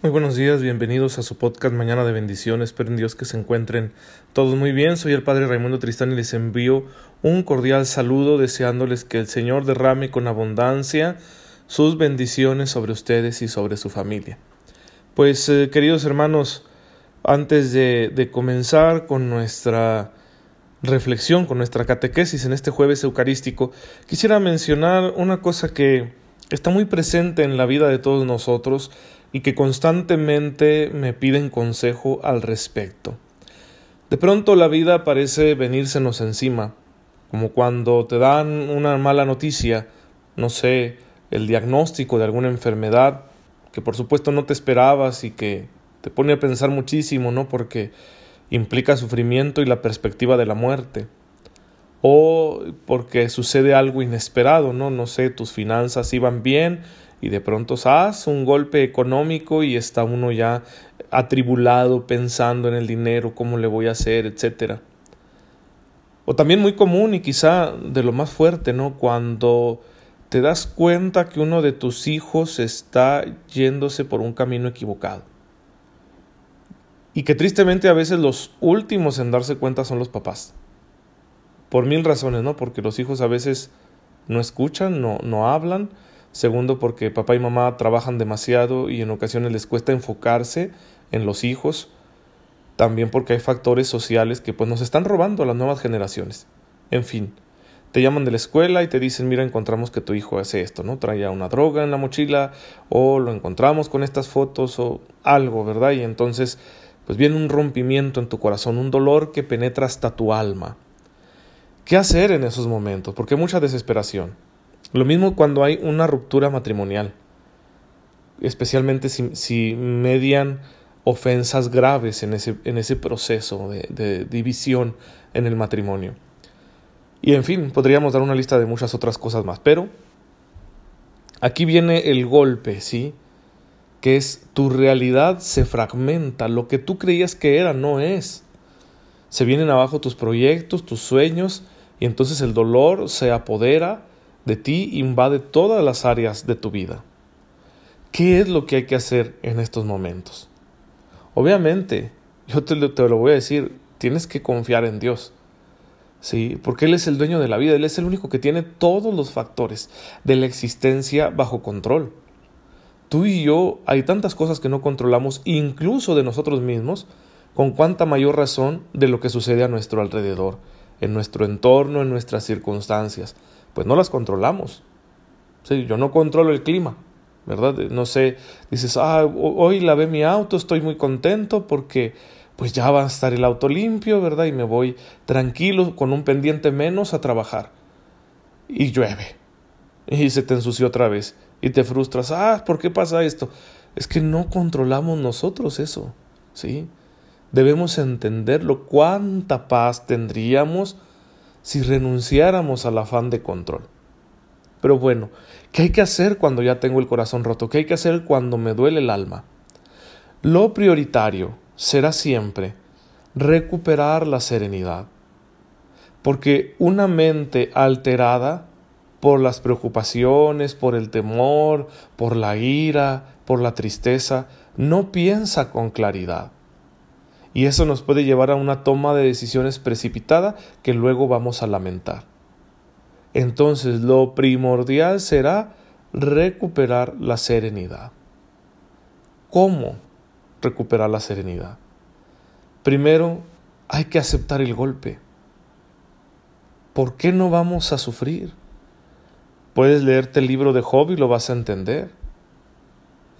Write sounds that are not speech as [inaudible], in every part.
Muy buenos días, bienvenidos a su podcast Mañana de Bendiciones. Espero en Dios que se encuentren todos muy bien. Soy el Padre Raimundo Tristán y les envío un cordial saludo deseándoles que el Señor derrame con abundancia sus bendiciones sobre ustedes y sobre su familia. Pues eh, queridos hermanos, antes de, de comenzar con nuestra reflexión, con nuestra catequesis en este jueves eucarístico, quisiera mencionar una cosa que está muy presente en la vida de todos nosotros, y que constantemente me piden consejo al respecto. De pronto la vida parece venírsenos encima, como cuando te dan una mala noticia, no sé, el diagnóstico de alguna enfermedad que por supuesto no te esperabas y que te pone a pensar muchísimo, ¿no? Porque implica sufrimiento y la perspectiva de la muerte. O porque sucede algo inesperado, ¿no? No sé, tus finanzas iban bien y de pronto haz un golpe económico y está uno ya atribulado pensando en el dinero, cómo le voy a hacer, etcétera. O también muy común y quizá de lo más fuerte, ¿no? Cuando te das cuenta que uno de tus hijos está yéndose por un camino equivocado. Y que tristemente a veces los últimos en darse cuenta son los papás. Por mil razones, ¿no? Porque los hijos a veces no escuchan, no, no hablan, Segundo, porque papá y mamá trabajan demasiado y en ocasiones les cuesta enfocarse en los hijos. También porque hay factores sociales que pues nos están robando a las nuevas generaciones. En fin, te llaman de la escuela y te dicen, mira, encontramos que tu hijo hace esto, ¿no? Traía una droga en la mochila o lo encontramos con estas fotos o algo, ¿verdad? Y entonces pues viene un rompimiento en tu corazón, un dolor que penetra hasta tu alma. ¿Qué hacer en esos momentos? Porque hay mucha desesperación. Lo mismo cuando hay una ruptura matrimonial, especialmente si, median ofensas graves en ese, en ese proceso de, de división en el matrimonio. Y en fin, podríamos dar una lista de muchas otras cosas más, pero aquí viene el golpe, ¿sí? Que es tu realidad se fragmenta, lo que tú creías que era no es. Se vienen abajo tus proyectos, tus sueños, y entonces el dolor se apodera de ti invade todas las áreas de tu vida. ¿Qué es lo que hay que hacer en estos momentos? Obviamente, yo te lo, te lo voy a decir, tienes que confiar en Dios. Sí, porque Él es el dueño de la vida, Él es el único que tiene todos los factores de la existencia bajo control. Tú y yo hay tantas cosas que no controlamos, incluso de nosotros mismos, con cuánta mayor razón de lo que sucede a nuestro alrededor, en nuestro entorno, en nuestras circunstancias pues no las controlamos. Sí, yo no controlo el clima, ¿verdad? No sé, dices, ah, hoy lavé mi auto, estoy muy contento porque pues ya va a estar el auto limpio, ¿verdad? Y me voy tranquilo, con un pendiente menos a trabajar. Y llueve. Y se te ensució otra vez. Y te frustras, ah, ¿por qué pasa esto? Es que no controlamos nosotros eso, ¿sí? Debemos entenderlo, cuánta paz tendríamos si renunciáramos al afán de control. Pero bueno, ¿qué hay que hacer cuando ya tengo el corazón roto? ¿Qué hay que hacer cuando me duele el alma? Lo prioritario será siempre recuperar la serenidad. Porque una mente alterada por las preocupaciones, por el temor, por la ira, por la tristeza, no piensa con claridad y eso nos puede llevar a una toma de decisiones precipitada que luego vamos a lamentar. Entonces lo primordial será recuperar la serenidad. ¿Cómo recuperar la serenidad? Primero, hay que aceptar el golpe. ¿Por qué no vamos a sufrir? Puedes leerte el libro de Job y lo vas a entender.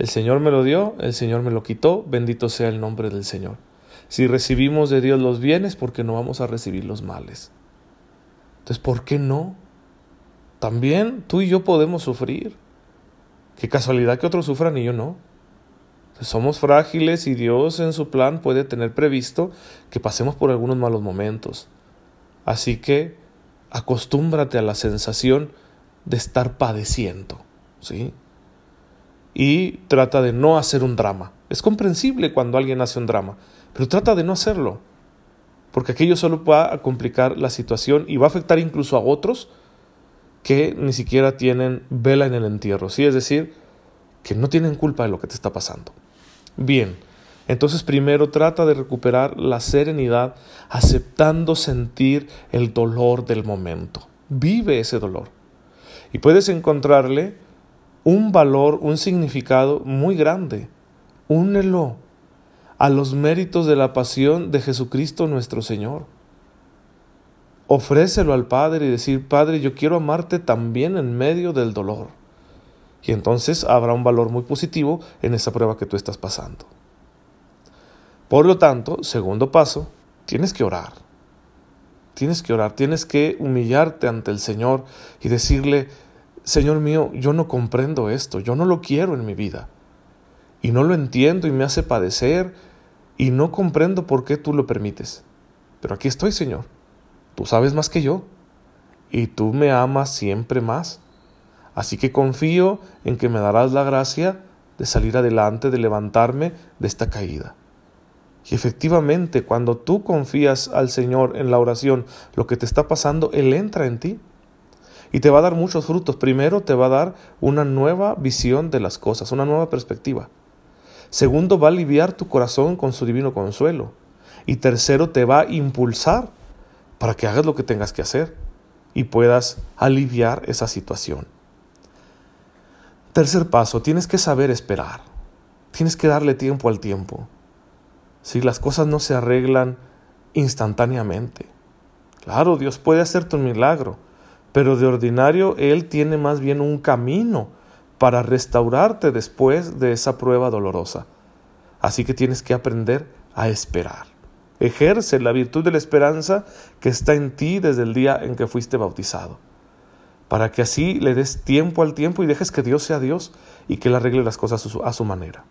El Señor me lo dio, el Señor me lo quitó, bendito sea el nombre del Señor. Si recibimos de Dios los bienes, ¿por qué no vamos a recibir los males? Entonces, ¿por qué no? También tú y yo podemos sufrir. Qué casualidad que otros sufran y yo no. somos frágiles y Dios en su plan puede tener previsto que pasemos por algunos malos momentos. Así que acostúmbrate a la sensación de estar padeciendo, ¿sí? Y trata de no hacer un drama. Es comprensible cuando alguien hace un drama, pero trata de no hacerlo, porque aquello solo va a complicar la situación y va a afectar incluso a otros que ni siquiera tienen vela en el entierro, ¿sí? Es decir, que no tienen culpa de lo que te está pasando. Bien, entonces primero trata de recuperar la serenidad aceptando sentir el dolor del momento. Vive ese dolor. Y puedes encontrarle un valor, un significado muy grande. Únelo a los méritos de la pasión de Jesucristo nuestro Señor. Ofrécelo al Padre y decir, Padre, yo quiero amarte también en medio del dolor. Y entonces habrá un valor muy positivo en esa prueba que tú estás pasando. Por lo tanto, segundo paso, tienes que orar. Tienes que orar, tienes que humillarte ante el Señor y decirle, Señor mío, yo no comprendo esto, yo no lo quiero en mi vida. Y no lo entiendo y me hace padecer y no comprendo por qué tú lo permites. Pero aquí estoy, Señor. Tú sabes más que yo y tú me amas siempre más. Así que confío en que me darás la gracia de salir adelante, de levantarme de esta caída. Y efectivamente, cuando tú confías al Señor en la oración lo que te está pasando, Él entra en ti y te va a dar muchos frutos. Primero, te va a dar una nueva visión de las cosas, una nueva perspectiva. Segundo, va a aliviar tu corazón con su divino consuelo. Y tercero, te va a impulsar para que hagas lo que tengas que hacer y puedas aliviar esa situación. Tercer paso, tienes que saber esperar. Tienes que darle tiempo al tiempo. Si las cosas no se arreglan instantáneamente. Claro, Dios puede hacerte un milagro, pero de ordinario Él tiene más bien un camino para restaurarte después de esa prueba dolorosa. Así que tienes que aprender a esperar. Ejerce la virtud de la esperanza que está en ti desde el día en que fuiste bautizado, para que así le des tiempo al tiempo y dejes que Dios sea Dios y que Él arregle las cosas a su, manera.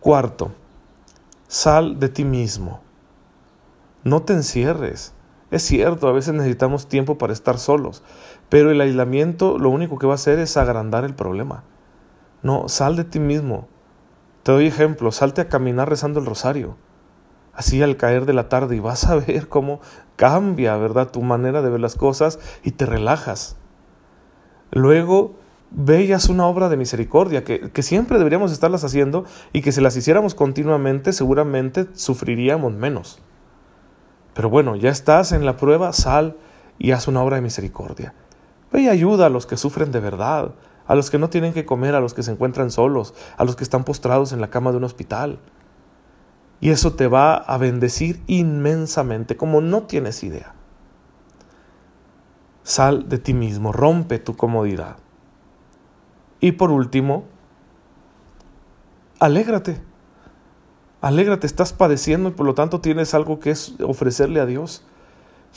Cuarto, sal de ti mismo. No te encierres. Es cierto, a veces necesitamos tiempo para estar solos, pero el aislamiento lo único que va a hacer es agrandar el problema. No, sal de ti mismo. Te doy ejemplo, salte a caminar rezando el rosario así al caer de la tarde y vas a ver [laughs] cómo cambia, ¿verdad?, tu manera de ver las cosas y te relajas. Luego, veías una obra de misericordia que, que siempre deberíamos estarlas haciendo y que si las hiciéramos continuamente seguramente sufriríamos menos. Pero bueno, ya estás en la prueba, sal y haz una obra de misericordia. Ve y ayuda a los que sufren de verdad, a los que no tienen que comer, a los que se encuentran solos, a los que están postrados en la cama de un hospital. Y eso te va a bendecir inmensamente, como no tienes idea. Sal de ti mismo, rompe tu comodidad. Y por último, alégrate. Alégrate, estás padeciendo y por lo tanto tienes algo que es ofrecerle a Dios.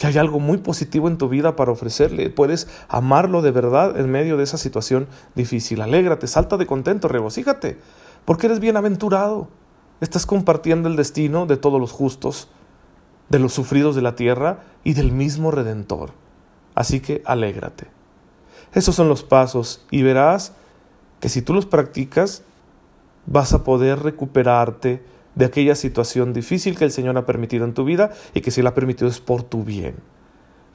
Y hay algo muy positivo en tu vida para ofrecerle. Puedes amarlo de verdad en medio de esa situación difícil. Alégrate, salta de contento, regocíjate, porque eres bienaventurado. Estás compartiendo el destino de todos los justos, de los sufridos de la tierra y del mismo Redentor. Así que alégrate. Esos son los pasos y verás que si tú los practicas, vas a poder recuperarte de aquella situación difícil que el Señor ha permitido en tu vida y que si la ha permitido es por tu bien.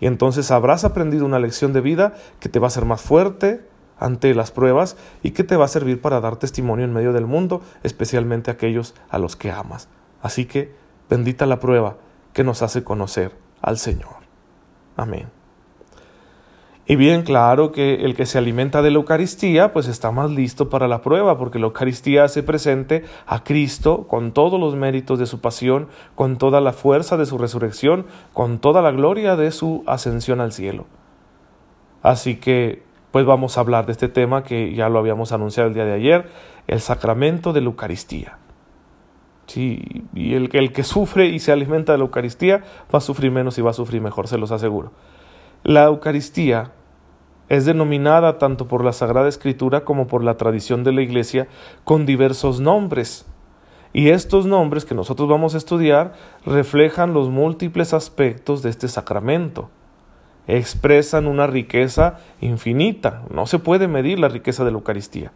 Y entonces habrás aprendido una lección de vida que te va a hacer más fuerte, ante las pruebas y que te va a servir para dar testimonio en medio del mundo, especialmente aquellos a los que amas. Así que bendita la prueba que nos hace conocer al Señor. Amén. Y bien claro que el que se alimenta de la Eucaristía pues está más listo para la prueba, porque la Eucaristía hace presente a Cristo con todos los méritos de su pasión, con toda la fuerza de su resurrección, con toda la gloria de su ascensión al cielo. Así que pues vamos a hablar de este tema que ya lo habíamos anunciado el día de ayer, el sacramento de la Eucaristía. Sí, y el, el que sufre y se alimenta de la Eucaristía va a sufrir menos y va a sufrir mejor, se los aseguro. La Eucaristía es denominada tanto por la Sagrada Escritura como por la tradición de la Iglesia con diversos nombres. Y estos nombres que nosotros vamos a estudiar reflejan los múltiples aspectos de este sacramento expresan una riqueza infinita. No se puede medir la riqueza de la Eucaristía.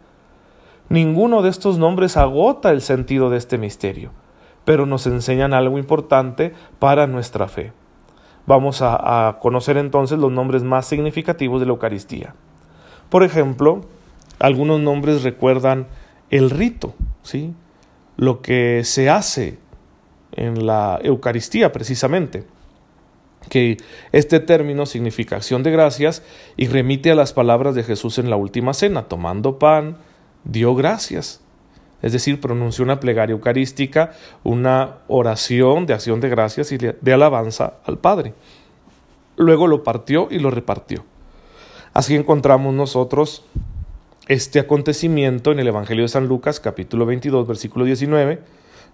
Ninguno de estos nombres agota el sentido de este misterio, pero nos enseñan algo importante para nuestra fe. Vamos a, conocer entonces los nombres más significativos de la Eucaristía. Por ejemplo, algunos nombres recuerdan el rito, ¿sí? lo que se hace en la Eucaristía precisamente que este término significa acción de gracias y remite a las palabras de Jesús en la última cena, tomando pan, dio gracias. Es decir, pronunció una plegaria eucarística, una oración de acción de gracias y de alabanza al Padre. Luego lo partió y lo repartió. Así encontramos nosotros este acontecimiento en el Evangelio de San Lucas, capítulo 22, versículo 19.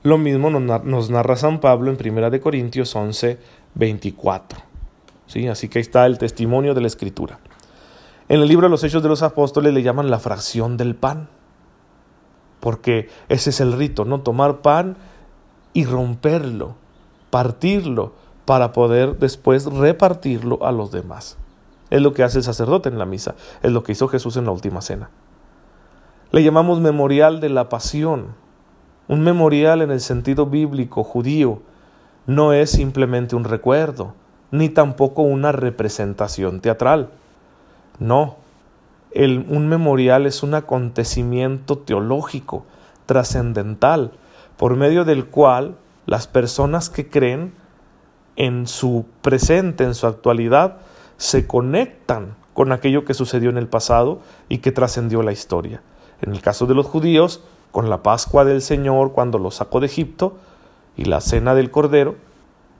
Lo mismo nos narra San Pablo en 1 Corintios 11, 24. ¿Sí? Así que ahí está el testimonio de la Escritura. En el libro de los Hechos de los Apóstoles le llaman la fracción del pan, porque ese es el rito, ¿no? Tomar pan y romperlo, partirlo, para poder después repartirlo a los demás. Es lo que hace el sacerdote en la misa, es lo que hizo Jesús en la última cena. Le llamamos memorial de la pasión, un memorial en el sentido bíblico judío, no es simplemente un recuerdo, ni tampoco una representación teatral. No, un memorial es un acontecimiento teológico, trascendental, por medio del cual las personas que creen en su presente, en su actualidad, se conectan con aquello que sucedió en el pasado y que trascendió la historia. En el caso de los judíos, con la Pascua del Señor cuando los sacó de Egipto, y la cena del Cordero,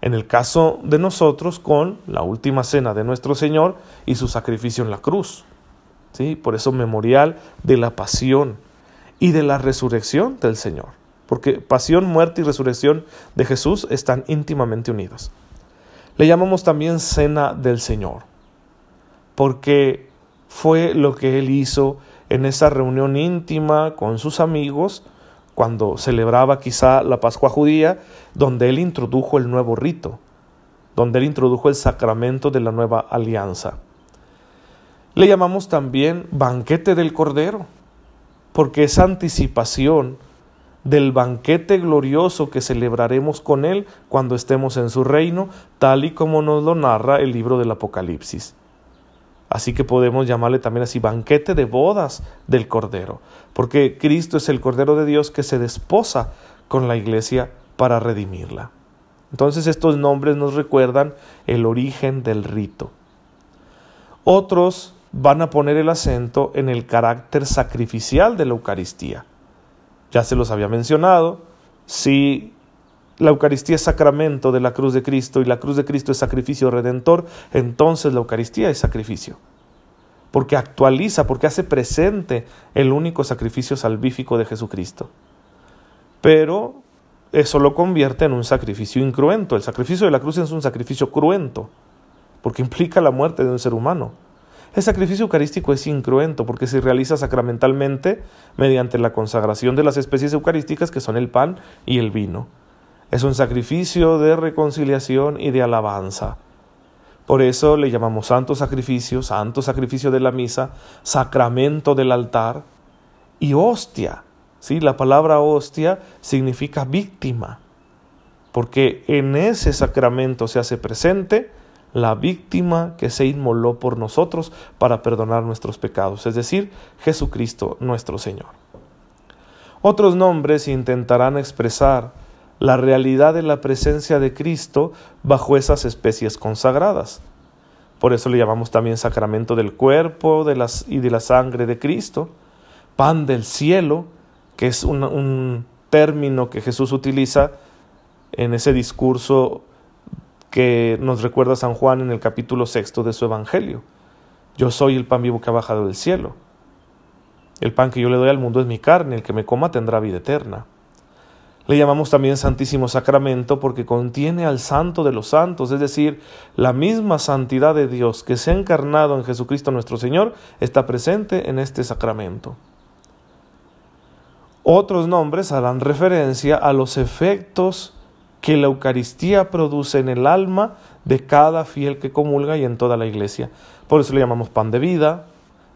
en el caso de nosotros con la última cena de nuestro Señor y su sacrificio en la cruz. ¿Sí? Por eso memorial de la pasión y de la resurrección del Señor. Porque pasión, muerte y resurrección de Jesús están íntimamente unidos. Le llamamos también cena del Señor, porque fue lo que Él hizo en esa reunión íntima con sus amigos, cuando celebraba quizá la Pascua judía, donde él introdujo el nuevo rito, donde él introdujo el sacramento de la nueva alianza. Le llamamos también banquete del Cordero, porque es anticipación del banquete glorioso que celebraremos con Él cuando estemos en su reino, tal y como nos lo narra el libro del Apocalipsis. Así que podemos llamarle también así banquete de bodas del Cordero, porque Cristo es el Cordero de Dios que se desposa con la iglesia para redimirla. Entonces estos nombres nos recuerdan el origen del rito. Otros van a poner el acento en el carácter sacrificial de la Eucaristía. Ya se los había mencionado, si la Eucaristía es sacramento de la cruz de Cristo y la cruz de Cristo es sacrificio redentor, entonces la Eucaristía es sacrificio. Porque actualiza, porque hace presente el único sacrificio salvífico de Jesucristo. Pero eso lo convierte en un sacrificio incruento. El sacrificio de la cruz es un sacrificio cruento, porque implica la muerte de un ser humano. El sacrificio eucarístico es incruento porque se realiza sacramentalmente mediante la consagración de las especies eucarísticas que son el pan y el vino. Es un sacrificio de reconciliación y de alabanza. Por eso le llamamos santo sacrificio, santo sacrificio de la misa, sacramento del altar y hostia. ¿sí? La palabra hostia significa víctima, porque en ese sacramento se hace presente la víctima que se inmoló por nosotros para perdonar nuestros pecados, es decir, Jesucristo nuestro Señor. Otros nombres intentarán expresar la realidad de la presencia de Cristo bajo esas especies consagradas. Por eso le llamamos también sacramento del cuerpo de las, y de la sangre de Cristo, pan del cielo, que es un, un término que Jesús utiliza en ese discurso que nos recuerda San Juan en el capítulo sexto de su Evangelio. Yo soy el pan vivo que ha bajado del cielo. El pan que yo le doy al mundo es mi carne, el que me coma tendrá vida eterna. Le llamamos también Santísimo Sacramento porque contiene al Santo de los Santos, es decir, la misma santidad de Dios que se ha encarnado en Jesucristo nuestro Señor está presente en este sacramento. Otros nombres harán referencia a los efectos que la Eucaristía produce en el alma de cada fiel que comulga y en toda la iglesia. Por eso le llamamos pan de vida,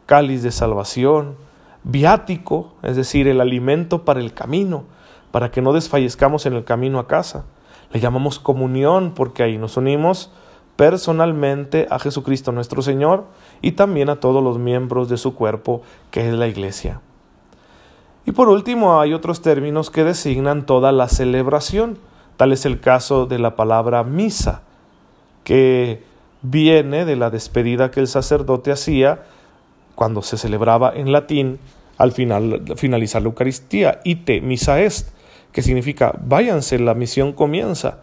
cáliz de salvación, viático, es decir, el alimento para el camino para que no desfallezcamos en el camino a casa. Le llamamos comunión porque ahí nos unimos personalmente a Jesucristo nuestro Señor y también a todos los miembros de su cuerpo que es la iglesia. Y por último hay otros términos que designan toda la celebración. Tal es el caso de la palabra misa, que viene de la despedida que el sacerdote hacía cuando se celebraba en latín al final, finalizar la Eucaristía, ite misa est, que significa váyanse, la misión comienza.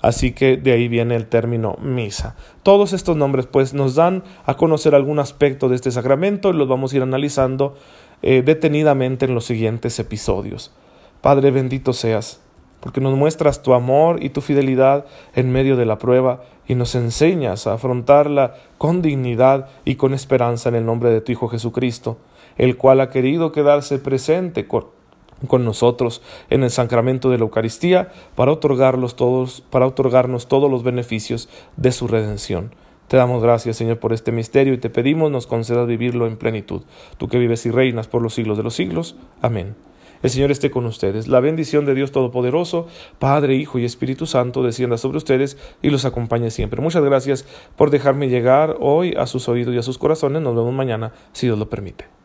Así que de ahí viene el término misa. Todos estos nombres pues nos dan a conocer algún aspecto de este sacramento y los vamos a ir analizando eh, detenidamente en los siguientes episodios. Padre bendito seas, porque nos muestras tu amor y tu fidelidad en medio de la prueba y nos enseñas a afrontarla con dignidad y con esperanza en el nombre de tu Hijo Jesucristo, el cual ha querido quedarse presente con nosotros en el sacramento de la Eucaristía para, otorgarlos todos, para otorgarnos todos los beneficios de su redención. Te damos gracias, Señor, por este misterio y te pedimos nos concedas vivirlo en plenitud. Tú que vives y reinas por los siglos de los siglos. Amén. El Señor esté con ustedes. La bendición de Dios Todopoderoso, Padre, Hijo y Espíritu Santo, descienda sobre ustedes y los acompañe siempre. Muchas gracias por dejarme llegar hoy a sus oídos y a sus corazones. Nos vemos mañana, si Dios lo permite.